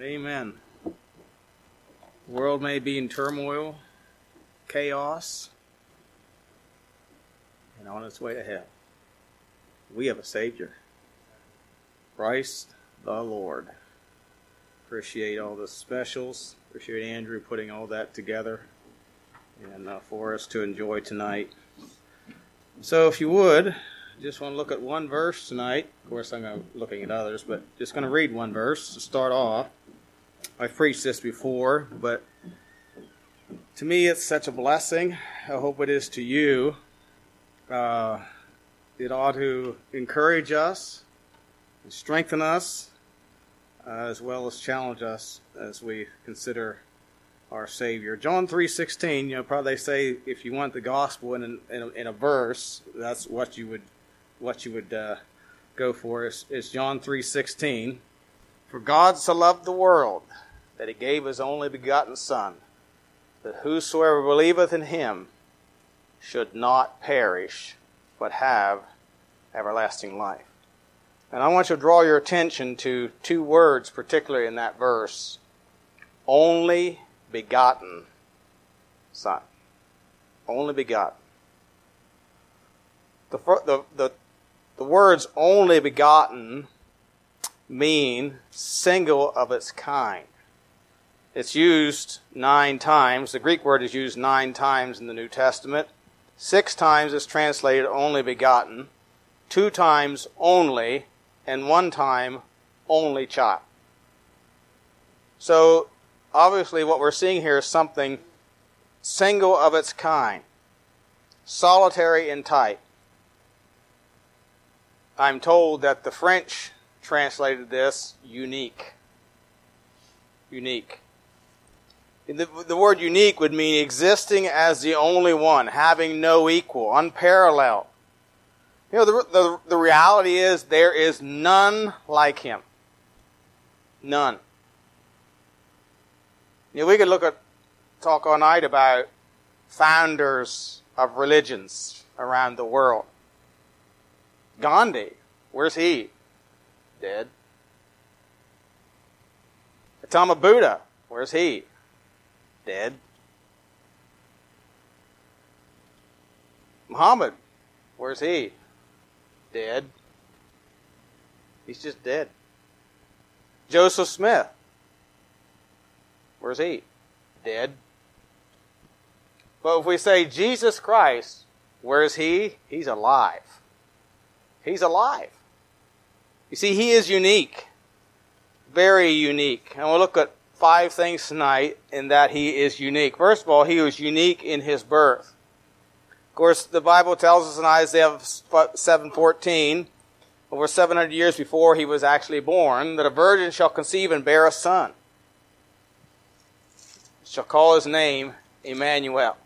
Amen. The world may be in turmoil, chaos, and on its way to hell. We have a Savior, Christ the Lord. Appreciate all the specials. Appreciate Andrew putting all that together and uh, for us to enjoy tonight. So, if you would, just want to look at one verse tonight. Of course, I'm looking at others, but just going to read one verse to start off. I've preached this before, but to me it's such a blessing. I hope it is to you. Uh, it ought to encourage us, and strengthen us, uh, as well as challenge us as we consider our Savior. John three sixteen. You know, probably they say if you want the gospel in, in, a, in a verse, that's what you would what you would uh, go for. Is, is John three sixteen. For God so loved the world that He gave His only begotten Son, that whosoever believeth in Him should not perish, but have everlasting life. And I want you to draw your attention to two words, particularly in that verse only begotten Son. Only begotten. The, the, the, the words only begotten mean single of its kind. It's used nine times. The Greek word is used nine times in the New Testament. Six times it's translated only begotten, two times only, and one time only child. So obviously what we're seeing here is something single of its kind, solitary in type. I'm told that the French translated this unique. Unique. The, the, word unique would mean existing as the only one, having no equal, unparalleled. You know, the, the, the reality is there is none like him. None. You know, we could look at, talk all night about founders of religions around the world. Gandhi, where's he? Dead. Gautama Buddha, where's he? Dead. Muhammad, where's he? Dead. He's just dead. Joseph Smith, Where's he? Dead. But if we say Jesus Christ, where's he? He's alive. He's alive. You see, he is unique. Very unique. And we'll look at five things tonight in that he is unique. First of all, he was unique in his birth. Of course, the Bible tells us in Isaiah 7:14, over 700 years before he was actually born, that a virgin shall conceive and bear a son shall call his name Emmanuel.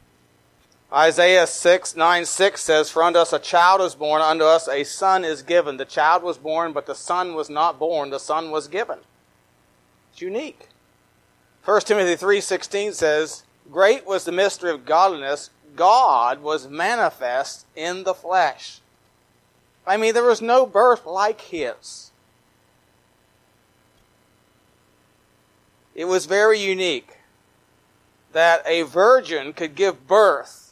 Isaiah 6, 9, 6 says, For unto us a child is born, unto us a son is given. The child was born, but the son was not born, the son was given. It's unique. 1 Timothy 3:16 says, "Great was the mystery of godliness; God was manifest in the flesh." I mean, there was no birth like his. It was very unique that a virgin could give birth.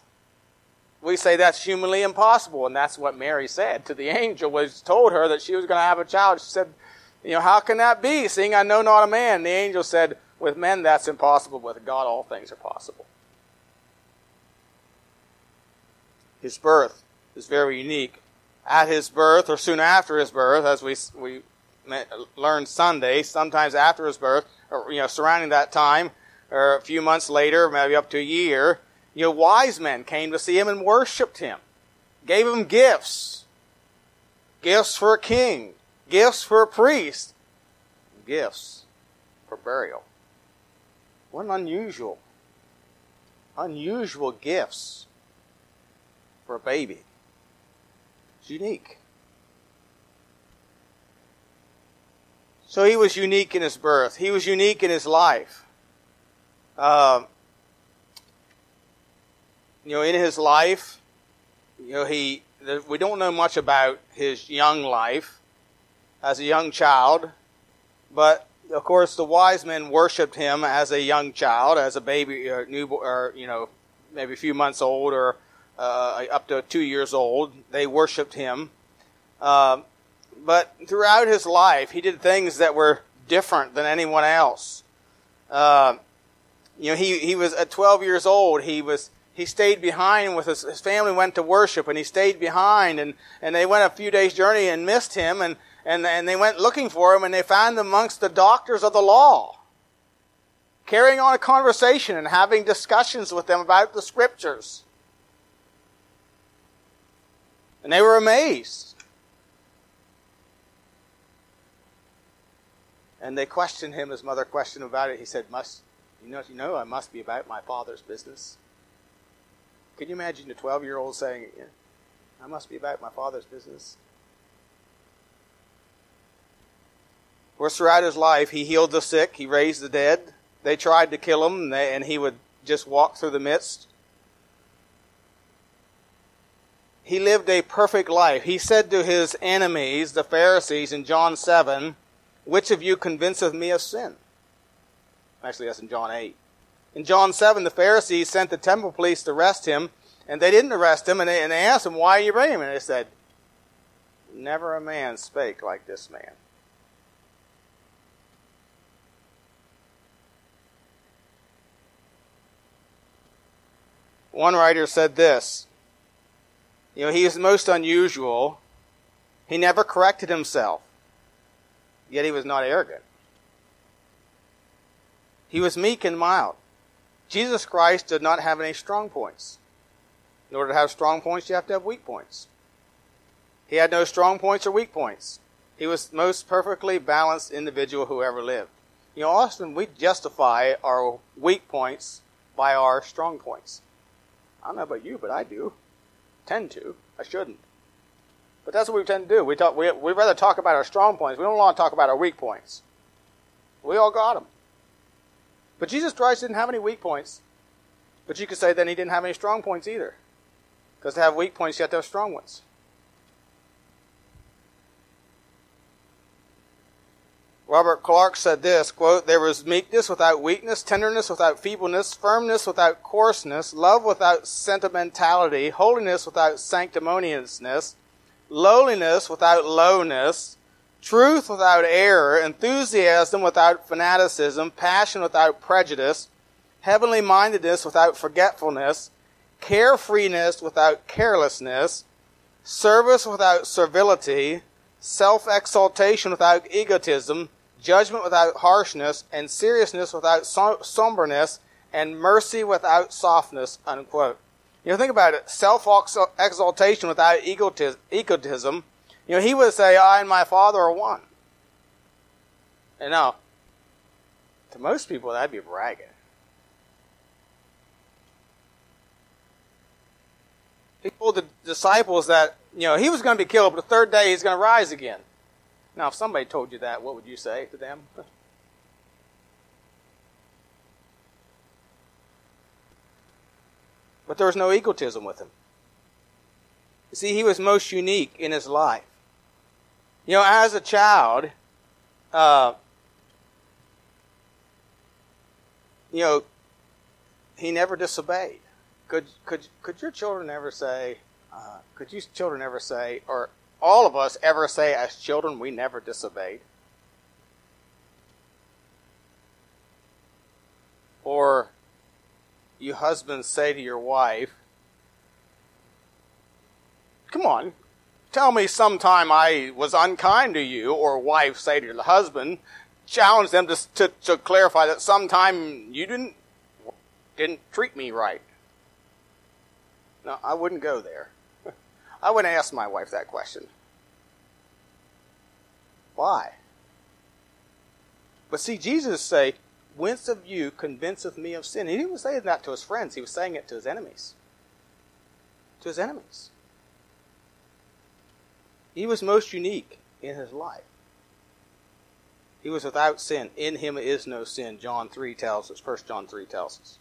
We say that's humanly impossible, and that's what Mary said to the angel was told her that she was going to have a child. She said, "You know, how can that be, seeing I know not a man?" The angel said, "With men that's impossible; with God all things are possible." His birth is very unique. At his birth, or soon after his birth, as we we learned Sunday, sometimes after his birth, or you know, surrounding that time, or a few months later, maybe up to a year, you know, wise men came to see him and worshiped him, gave him gifts, gifts for a king, gifts for a priest, gifts for burial. What an unusual, unusual gifts for a baby. It's unique. So he was unique in his birth. He was unique in his life. Um, you know, in his life, you know, he we don't know much about his young life as a young child, but of course, the wise men worshipped him as a young child, as a baby, or new, or you know, maybe a few months old, or uh, up to two years old. They worshipped him. Uh, but throughout his life, he did things that were different than anyone else. Uh, you know, he, he was at 12 years old. He was he stayed behind with his, his family went to worship and he stayed behind and, and they went a few days journey and missed him and, and, and they went looking for him and they found him amongst the doctors of the law carrying on a conversation and having discussions with them about the scriptures. And they were amazed. And they questioned him. His mother questioned about it. He said must you know you know i must be about my father's business can you imagine a 12 year old saying, I must be about my father's business? Course, throughout his life, he healed the sick, he raised the dead. They tried to kill him, and, they, and he would just walk through the midst. He lived a perfect life. He said to his enemies, the Pharisees, in John 7, Which of you convinceth me of sin? Actually, that's in John 8. In John 7, the Pharisees sent the temple police to arrest him, and they didn't arrest him, and they, and they asked him, Why are you bringing him? And they said, Never a man spake like this man. One writer said this You know, he is most unusual. He never corrected himself, yet he was not arrogant. He was meek and mild. Jesus Christ did not have any strong points. In order to have strong points, you have to have weak points. He had no strong points or weak points. He was the most perfectly balanced individual who ever lived. You know, often we justify our weak points by our strong points. I don't know about you, but I do. Tend to. I shouldn't. But that's what we tend to do. We talk. We we rather talk about our strong points. We don't want to talk about our weak points. We all got them. But Jesus Christ didn't have any weak points. But you could say then he didn't have any strong points either. Because to have weak points, you have to have strong ones. Robert Clark said this, quote, There was meekness without weakness, tenderness without feebleness, firmness without coarseness, love without sentimentality, holiness without sanctimoniousness, lowliness without lowness, truth without error, enthusiasm without fanaticism, passion without prejudice, heavenly mindedness without forgetfulness, carefreeness without carelessness, service without servility, self exaltation without egotism, judgment without harshness, and seriousness without somberness, and mercy without softness. Unquote. You know, think about it. Self exaltation without egotism you know, he would say, I and my Father are one. And now, to most people, that'd be bragging. He told the disciples that, you know, he was going to be killed, but the third day he's going to rise again. Now, if somebody told you that, what would you say to them? But there was no egotism with him. You see, he was most unique in his life. You know, as a child, uh, you know, he never disobeyed. Could could could your children ever say? Uh, could you children ever say, or all of us ever say, as children, we never disobeyed? Or you husbands say to your wife, "Come on, tell me sometime I was unkind to you, or wife say to the husband, challenge them to, to, to clarify that sometime you didn't, didn't treat me right. No, I wouldn't go there. I wouldn't ask my wife that question. Why? But see, Jesus say, Whence of you convinceth me of sin? He was saying that to his friends. He was saying it to his enemies. To his enemies. He was most unique in his life. He was without sin. In him is no sin, John 3 tells us, 1 John 3 tells us.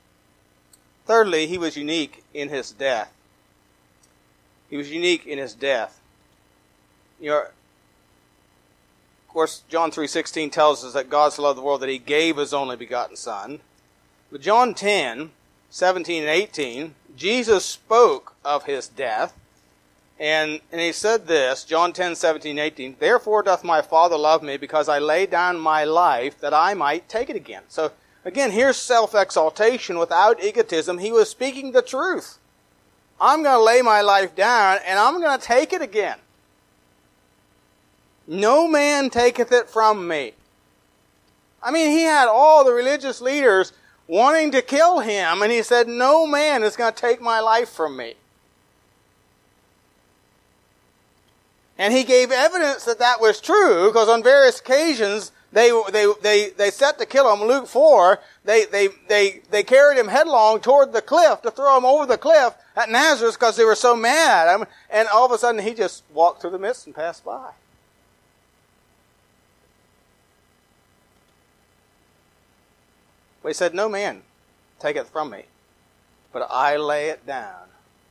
Thirdly, he was unique in his death. He was unique in his death. You know, of course, John 3.16 tells us that God so loved the world that he gave his only begotten Son. But John 10, 17 and 18, Jesus spoke of his death. And, and he said this, John 10, 17, 18, Therefore doth my Father love me, because I lay down my life, that I might take it again. So, again, here's self-exaltation without egotism. He was speaking the truth. I'm going to lay my life down, and I'm going to take it again. No man taketh it from me. I mean, he had all the religious leaders wanting to kill him, and he said, No man is going to take my life from me. And he gave evidence that that was true, because on various occasions, they, they, they, they set to kill him. Luke 4, they, they, they, they carried him headlong toward the cliff to throw him over the cliff at Nazareth because they were so mad. Um, and all of a sudden, he just walked through the midst and passed by. But he said, No man take it from me, but I lay it down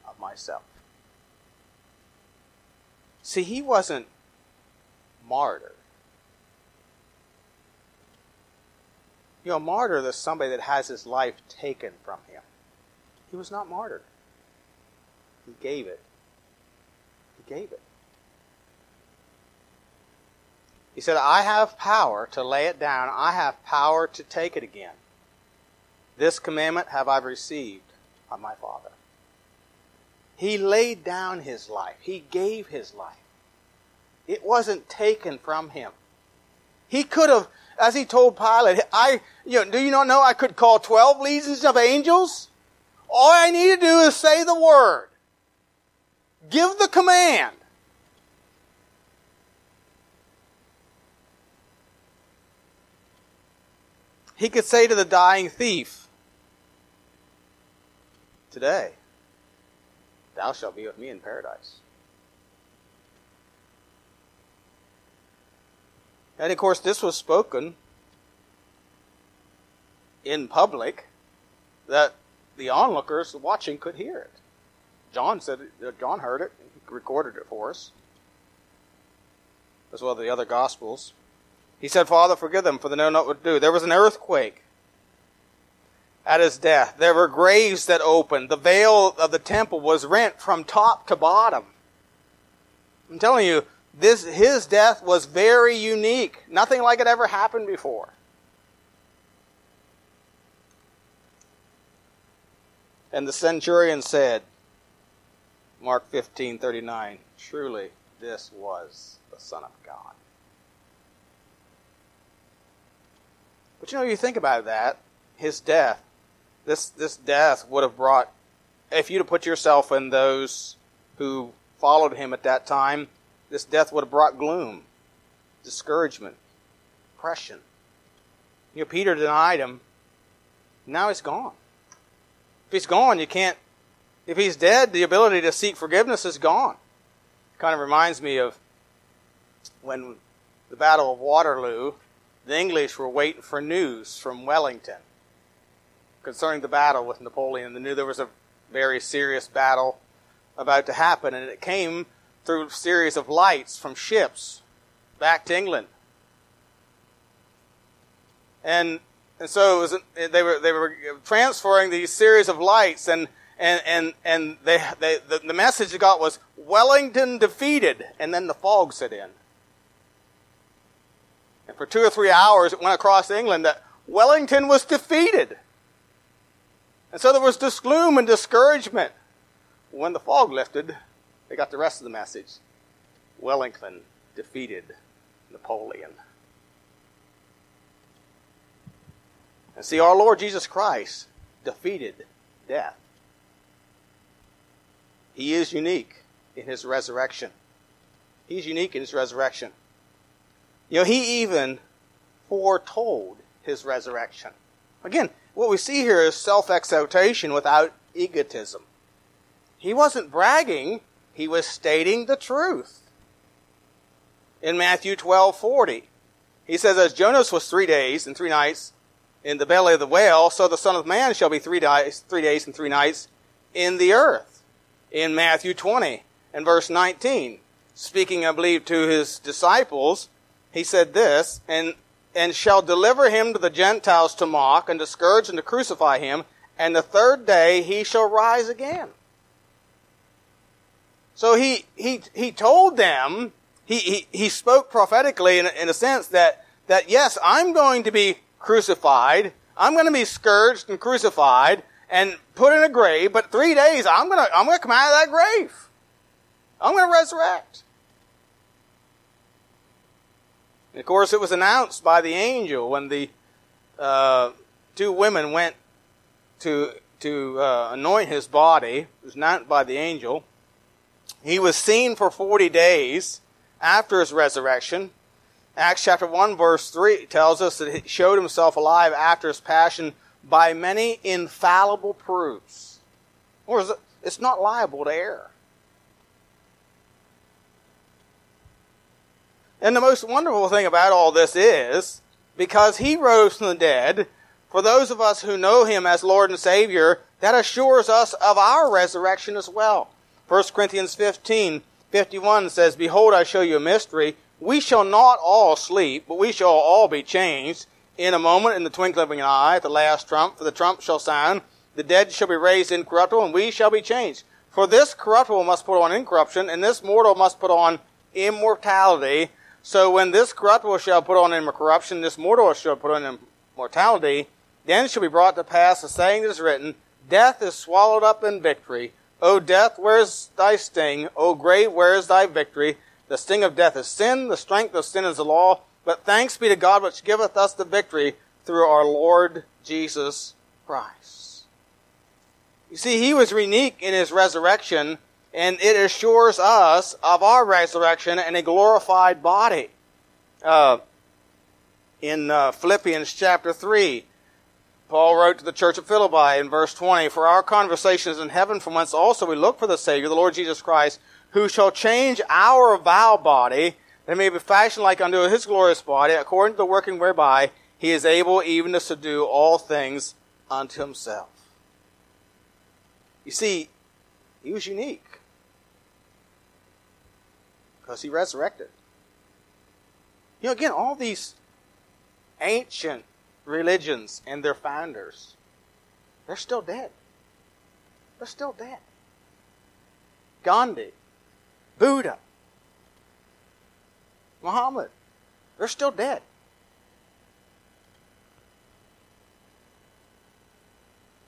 of myself. See, he wasn't martyr. You know, martyr is somebody that has his life taken from him. He was not martyred. He gave it. He gave it. He said, I have power to lay it down. I have power to take it again. This commandment have I received of my Father. He laid down his life. He gave his life. It wasn't taken from him. He could have, as he told Pilate, I, you know, do you not know I could call 12 legions of angels? All I need to do is say the word. Give the command. He could say to the dying thief, today, thou shalt be with me in paradise. And of course, this was spoken in public that the onlookers watching could hear it. John said, uh, John heard it, he recorded it for us, as well as the other Gospels. He said, Father, forgive them, for they know not what to do. There was an earthquake at his death. There were graves that opened. The veil of the temple was rent from top to bottom. I'm telling you, this, his death was very unique. Nothing like it ever happened before. And the centurion said, Mark 15:39, truly this was the Son of God. But you know, you think about that, his death, this this death would have brought if you'd have put yourself in those who followed him at that time, this death would have brought gloom, discouragement, depression. You know, Peter denied him. Now he's gone. If he's gone, you can't. If he's dead, the ability to seek forgiveness is gone. It Kind of reminds me of when the Battle of Waterloo, the English were waiting for news from Wellington concerning the battle with Napoleon. They knew there was a very serious battle about to happen, and it came through a series of lights from ships back to England. And and so was, they were they were transferring these series of lights, and and and and they, they the, the message they got was Wellington defeated, and then the fog set in. And for two or three hours, it went across England that Wellington was defeated. And so there was this gloom and discouragement. When the fog lifted, they got the rest of the message. Wellington defeated Napoleon. And see, our Lord Jesus Christ defeated death. He is unique in his resurrection. He's unique in his resurrection. You know, he even foretold his resurrection. Again, what we see here is self exaltation without egotism. He wasn't bragging, he was stating the truth. In Matthew 12 40, he says, As Jonas was three days and three nights in the belly of the whale, so the Son of Man shall be three days, three days and three nights in the earth. In Matthew 20 and verse 19, speaking, I believe, to his disciples, he said this, and, and shall deliver him to the Gentiles to mock, and to scourge and to crucify him, and the third day he shall rise again. So he, he, he told them, he, he, he spoke prophetically in, in a sense that, that yes, I'm going to be crucified, I'm going to be scourged and crucified and put in a grave, but three days I'm going to, I'm going to come out of that grave. I'm going to resurrect. And of course, it was announced by the angel when the uh, two women went to to uh, anoint his body. It was announced by the angel. He was seen for forty days after his resurrection. Acts chapter 1 verse 3 tells us that he showed himself alive after his passion by many infallible proofs. Or it's not liable to error. And the most wonderful thing about all this is, because he rose from the dead, for those of us who know him as Lord and Savior, that assures us of our resurrection as well. 1 Corinthians 15, 51 says, Behold, I show you a mystery. We shall not all sleep, but we shall all be changed in a moment, in the twinkling of an eye, at the last trump, for the trump shall sound, the dead shall be raised incorruptible, and we shall be changed. For this corruptible must put on incorruption, and this mortal must put on immortality. So when this corruptible shall put on incorruption, this mortal shall put on immortality, then shall be brought to pass the saying that is written, Death is swallowed up in victory. O death, where is thy sting? O grave, where is thy victory? The sting of death is sin, the strength of sin is the law, but thanks be to God which giveth us the victory through our Lord Jesus Christ. You see, he was unique in his resurrection and it assures us of our resurrection and a glorified body. Uh, in uh, Philippians chapter 3, Paul wrote to the church of Philippi in verse 20, For our conversation is in heaven, from whence also we look for the Savior, the Lord Jesus Christ, who shall change our vile body, that it may be fashioned like unto his glorious body, according to the working whereby he is able even to subdue all things unto himself. You see, he was unique because he resurrected. You know, again, all these ancient religions and their founders, they're still dead. They're still dead. Gandhi, Buddha, Muhammad, they're still dead.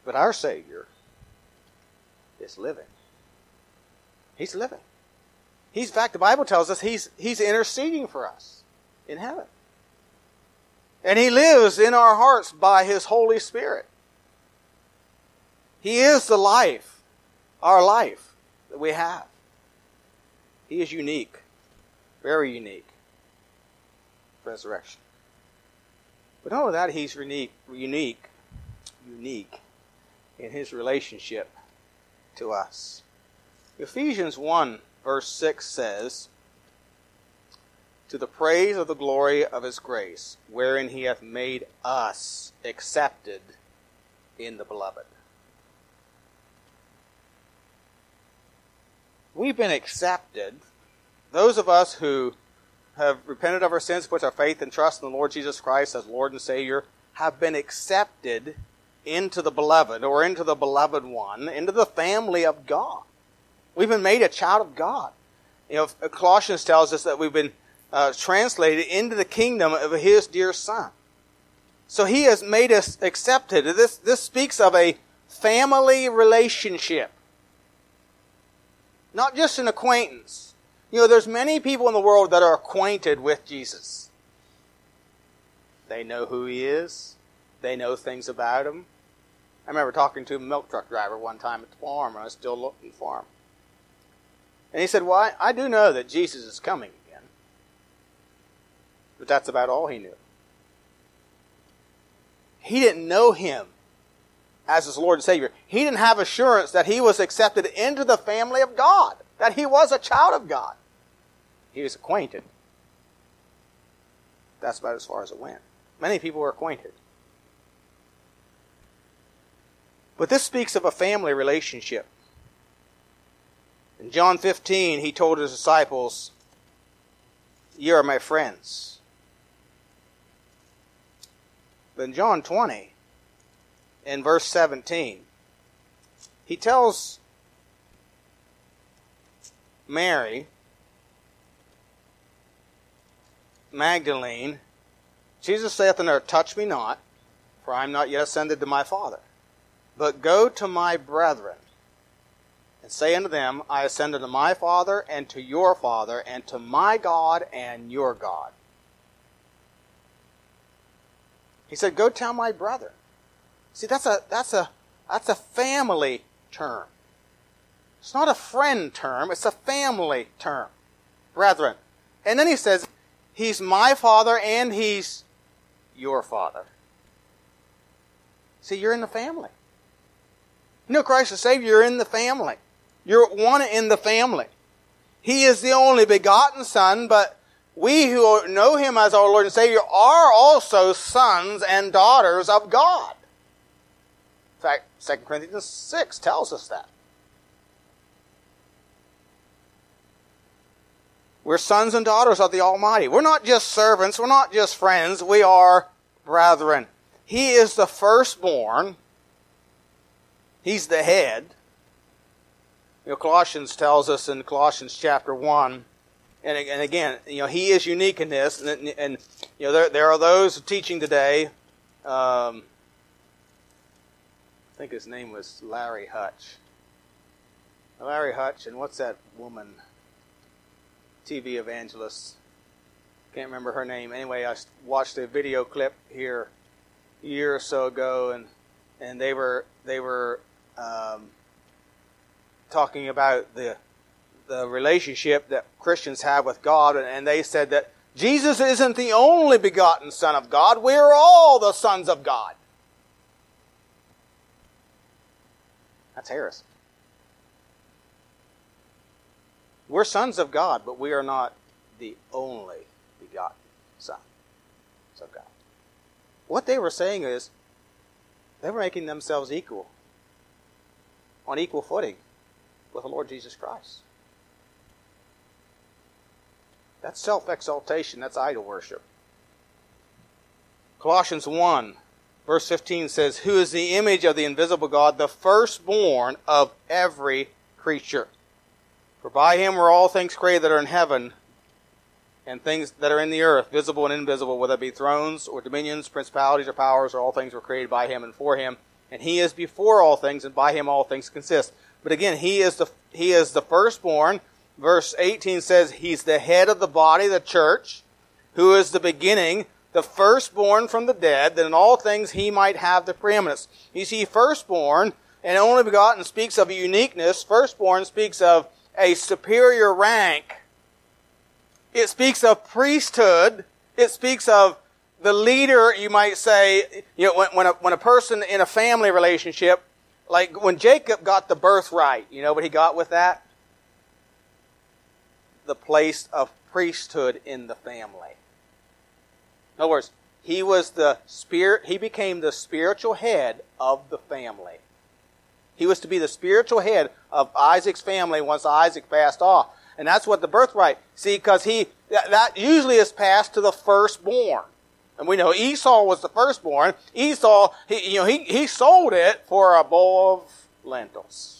But our Savior is living. He's living. He's, in fact, the Bible tells us he's, he's interceding for us in heaven. And he lives in our hearts by his Holy Spirit. He is the life, our life that we have. He is unique, very unique. Resurrection. But not only that, he's unique, unique, unique in his relationship to us. Ephesians 1 verse 6 says, To the praise of the glory of his grace, wherein he hath made us accepted in the beloved. We've been accepted. Those of us who have repented of our sins, put our faith and trust in the Lord Jesus Christ as Lord and Savior, have been accepted into the beloved or into the beloved one, into the family of God. We've been made a child of God. You know, Colossians tells us that we've been uh, translated into the kingdom of His dear Son. So He has made us accepted. This, this speaks of a family relationship. Not just an acquaintance. You know, there's many people in the world that are acquainted with Jesus. They know who He is. They know things about Him. I remember talking to a milk truck driver one time at the farm, and I was still looking for him. And he said, Well, I, I do know that Jesus is coming again. But that's about all he knew. He didn't know him as his Lord and Savior. He didn't have assurance that he was accepted into the family of God, that he was a child of God. He was acquainted. That's about as far as it went. Many people were acquainted. But this speaks of a family relationship. In John 15, he told his disciples, You are my friends. But in John 20, in verse 17, he tells Mary, Magdalene, Jesus saith unto her, Touch me not, for I am not yet ascended to my Father, but go to my brethren, and say unto them, I ascend unto my Father, and to your Father, and to my God and your God. He said, Go tell my brother. See, that's a that's a that's a family term. It's not a friend term, it's a family term. Brethren. And then he says, He's my father and he's your father. See, you're in the family. You know Christ the Savior, you're in the family. You're one in the family. He is the only begotten Son, but we who know Him as our Lord and Savior are also sons and daughters of God. In fact, 2 Corinthians 6 tells us that. We're sons and daughters of the Almighty. We're not just servants. We're not just friends. We are brethren. He is the firstborn. He's the head. You know, Colossians tells us in Colossians chapter 1, and, and again, you know, he is unique in this, and, and you know, there, there are those teaching today, um, I think his name was Larry Huch. Larry Huch, and what's that woman? TV evangelist. Can't remember her name. Anyway, I watched a video clip here a year or so ago, and and they were they were um, talking about the the relationship that Christians have with God, and, and they said that Jesus isn't the only begotten Son of God. We're all the sons of God. That's heresy. We're sons of God, but we are not the only begotten sons of God. What they were saying is they were making themselves equal, on equal footing with the Lord Jesus Christ. That's self exaltation, that's idol worship. Colossians 1 Verse 15 says, Who is the image of the invisible God, the firstborn of every creature? For by him were all things created that are in heaven and things that are in the earth, visible and invisible, whether it be thrones or dominions, principalities or powers, or all things were created by him and for him. And he is before all things, and by him all things consist. But again, he is the, he is the firstborn. Verse 18 says, He's the head of the body, the church, who is the beginning, the firstborn from the dead, that in all things he might have the preeminence. You see, firstborn and only begotten speaks of a uniqueness. Firstborn speaks of a superior rank. It speaks of priesthood. It speaks of the leader, you might say, you know, when, when, a, when a person in a family relationship, like when Jacob got the birthright, you know what he got with that? The place of priesthood in the family. In other words, he was the spirit, he became the spiritual head of the family. He was to be the spiritual head of Isaac's family once Isaac passed off. And that's what the birthright, see, because he, that, that usually is passed to the firstborn. And we know Esau was the firstborn. Esau, he, you know, he, he sold it for a bowl of lentils.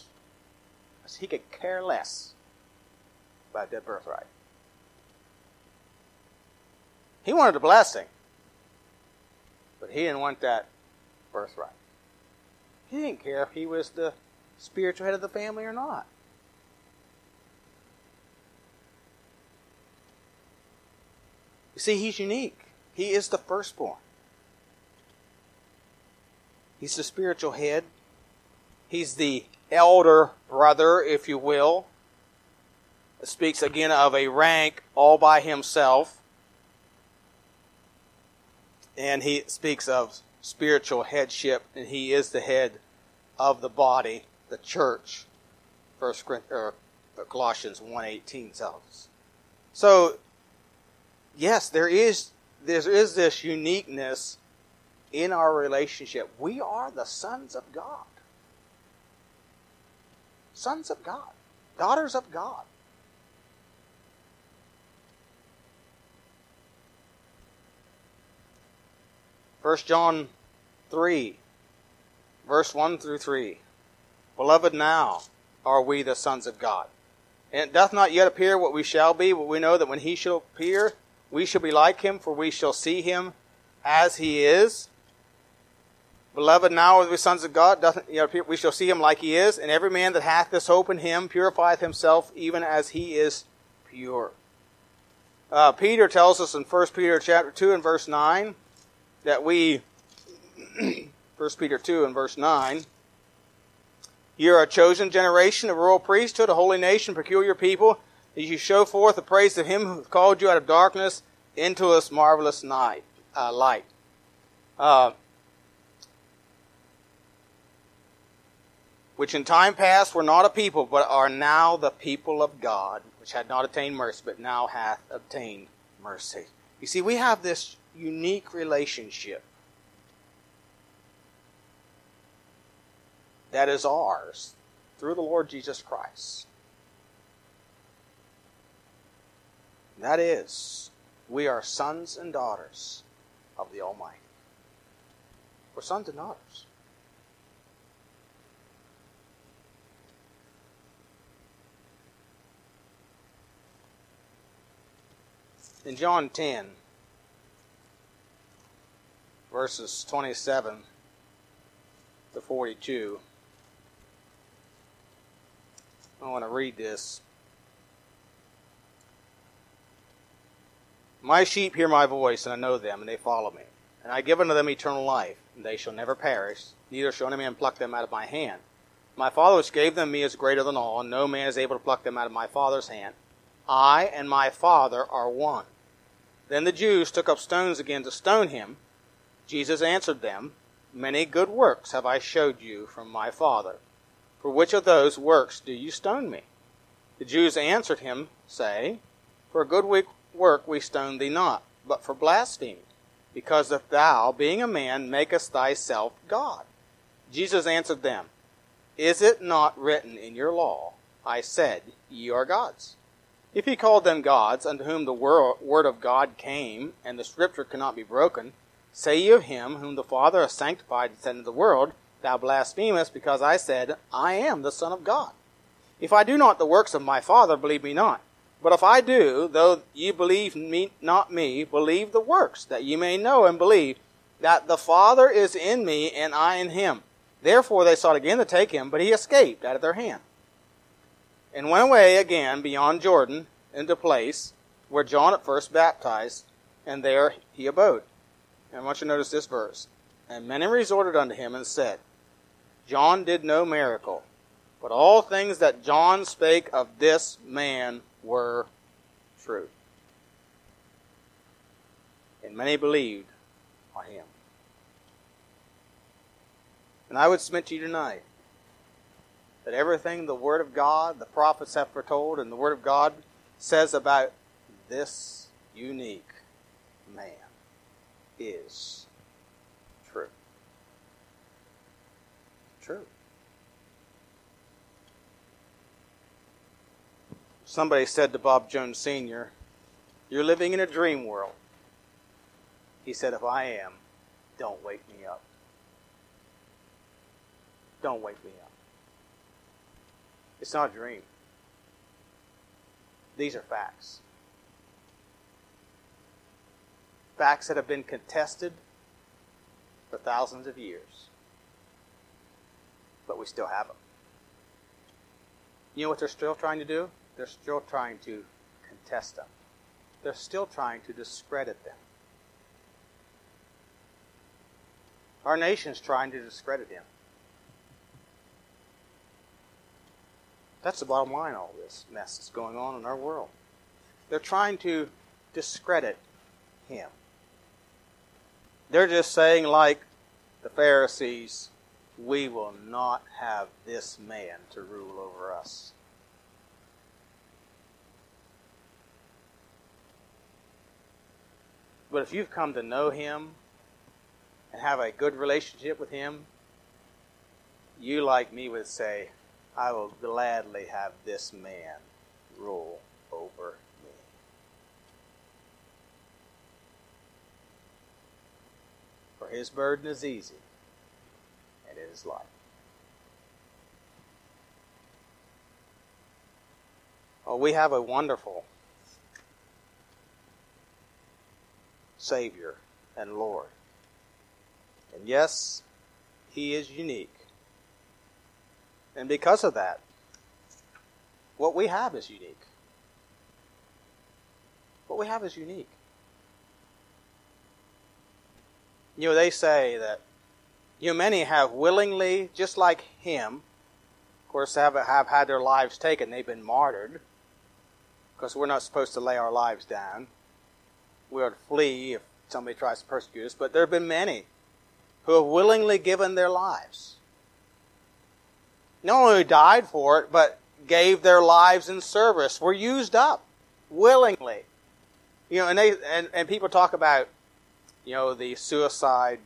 He could care less about that birthright. He wanted a blessing, but he didn't want that birthright. He didn't care if he was the spiritual head of the family or not. You see, he's unique. He is the firstborn. He's the spiritual head. He's the elder brother, if you will. It speaks again of a rank all by himself and he speaks of spiritual headship, and he is the head of the body, the church. First or uh, Colossians 1.18 tells us. So, yes, there is there is this uniqueness in our relationship. We are the sons of God. Sons of God. Daughters of God. 1 1 John 3, verse 1 through 3. Beloved, now are we the sons of God. And it doth not yet appear what we shall be, but we know that when he shall appear, we shall be like him, for we shall see him as he is. Beloved, now are we sons of God, yet appear, we shall see him like he is, and every man that hath this hope in him purifieth himself even as he is pure. Uh, Peter tells us in 1 Peter chapter 2 and verse 9 that we, 1 Peter 2 and verse 9, you are a chosen generation, a royal priesthood, a holy nation, peculiar people, that you show forth the praise of him who called you out of darkness into this marvelous night, uh, light. Uh, which in time past were not a people, but are now the people of God, which had not attained mercy, but now hath obtained mercy. You see, we have this unique relationship that is ours through the Lord Jesus Christ. That is, we are sons and daughters of the Almighty. We're sons and daughters. In John 10, verses 27 to 42, I want to read this. My sheep hear my voice, and I know them, and they follow me. And I give unto them eternal life, and they shall never perish, neither shall any man pluck them out of my hand. My Father which gave them me is greater than all, and no man is able to pluck them out of my Father's hand. I and my Father are one. Then the Jews took up stones again to stone him. Jesus answered them, Many good works have I showed you from my Father. For which of those works do you stone me? The Jews answered him, say, For a good work we stone thee not, but for blasphemy, because if thou, being a man, makest thyself God. Jesus answered them, Is it not written in your law, I said, Ye are gods? If he called them gods, unto whom the word of God came, and the scripture cannot be broken, say ye of him whom the Father has sanctified and sent into the world, Thou blasphemest, because I said, I am the Son of God. If I do not the works of my Father, believe me not. But if I do, though ye believe me, not me, believe the works, that ye may know and believe that the Father is in me and I in him. Therefore they sought again to take him, but he escaped out of their hand. And went away again beyond Jordan into place where John at first baptized, and there he abode. And I want you to notice this verse. And many resorted unto him and said, John did no miracle, but all things that John spake of this man were true. And many believed on him. And I would submit to you tonight that everything the Word of God, the prophets have foretold, and the Word of God says about this unique man is true. Somebody said to Bob Jones Sr., You're living in a dream world. He said, If I am, don't wake me up. Don't wake me up. It's not a dream. These are facts. Facts that have been contested for thousands of years but we still have them. You know what they're still trying to do? They're still trying to contest them. They're still trying to discredit them. Our nation's trying to discredit him. That's the bottom line all this mess that's going on in our world. They're trying to discredit him. They're just saying, like the Pharisees, we will not have this man to rule over us. But if you've come to know him and have a good relationship with him, you, like me, would say, I will gladly have this man rule over me. For his burden is easy, and it is light. Well, we have a wonderful Savior and Lord. And yes, He is unique. And because of that, what we have is unique. What we have is unique. You know, they say that you know, many have willingly, just like him, of course, have, have had their lives taken. They've been martyred because we're not supposed to lay our lives down. We are to flee if somebody tries to persecute us. But there have been many who have willingly given their lives. Not only died for it, but gave their lives in service, were used up willingly. You know, and they and, and people talk about, you know, the suicide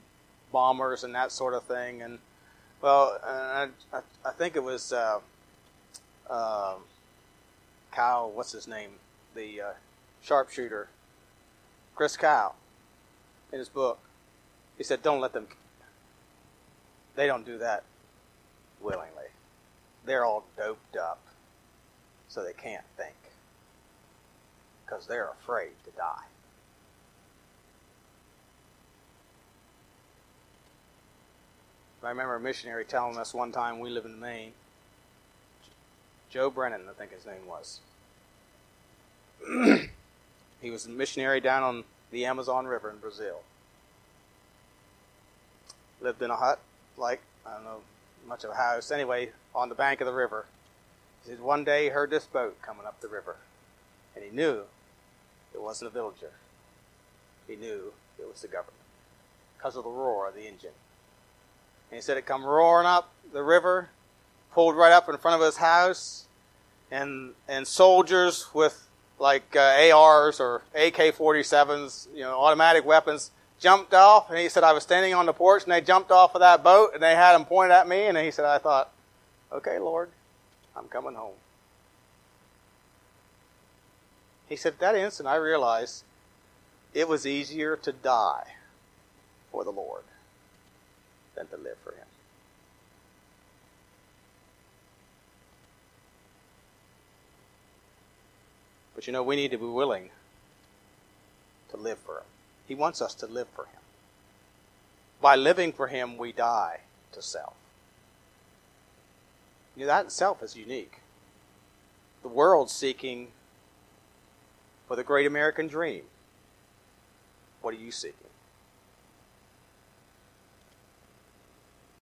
bombers and that sort of thing. And well, I, I, think it was uh, uh, Kyle. What's his name? The uh, sharpshooter, Chris Kyle, in his book. He said, "Don't let them. They don't do that willingly. They're all doped up, so they can't think because they're afraid to die." I remember a missionary telling us one time we live in Maine. Joe Brennan, I think his name was. he was a missionary down on the Amazon River in Brazil. Lived in a hut, like, I don't know much of a house, anyway, on the bank of the river. He said one day he heard this boat coming up the river, and he knew it wasn't a villager. He knew it was the government because of the roar of the engine. And he said it come roaring up the river, pulled right up in front of his house, and and soldiers with like uh, ARs or AK-47s, you know, automatic weapons, jumped off. And he said I was standing on the porch, and they jumped off of that boat, and they had them pointed at me. And he said I thought, okay, Lord, I'm coming home. He said, at that instant, I realized it was easier to die for the Lord than to live for Him. But you know, we need to be willing to live for Him. He wants us to live for Him. By living for Him, we die to self. You know, that itself is unique. The world seeking for the great American dream. What are you seeking?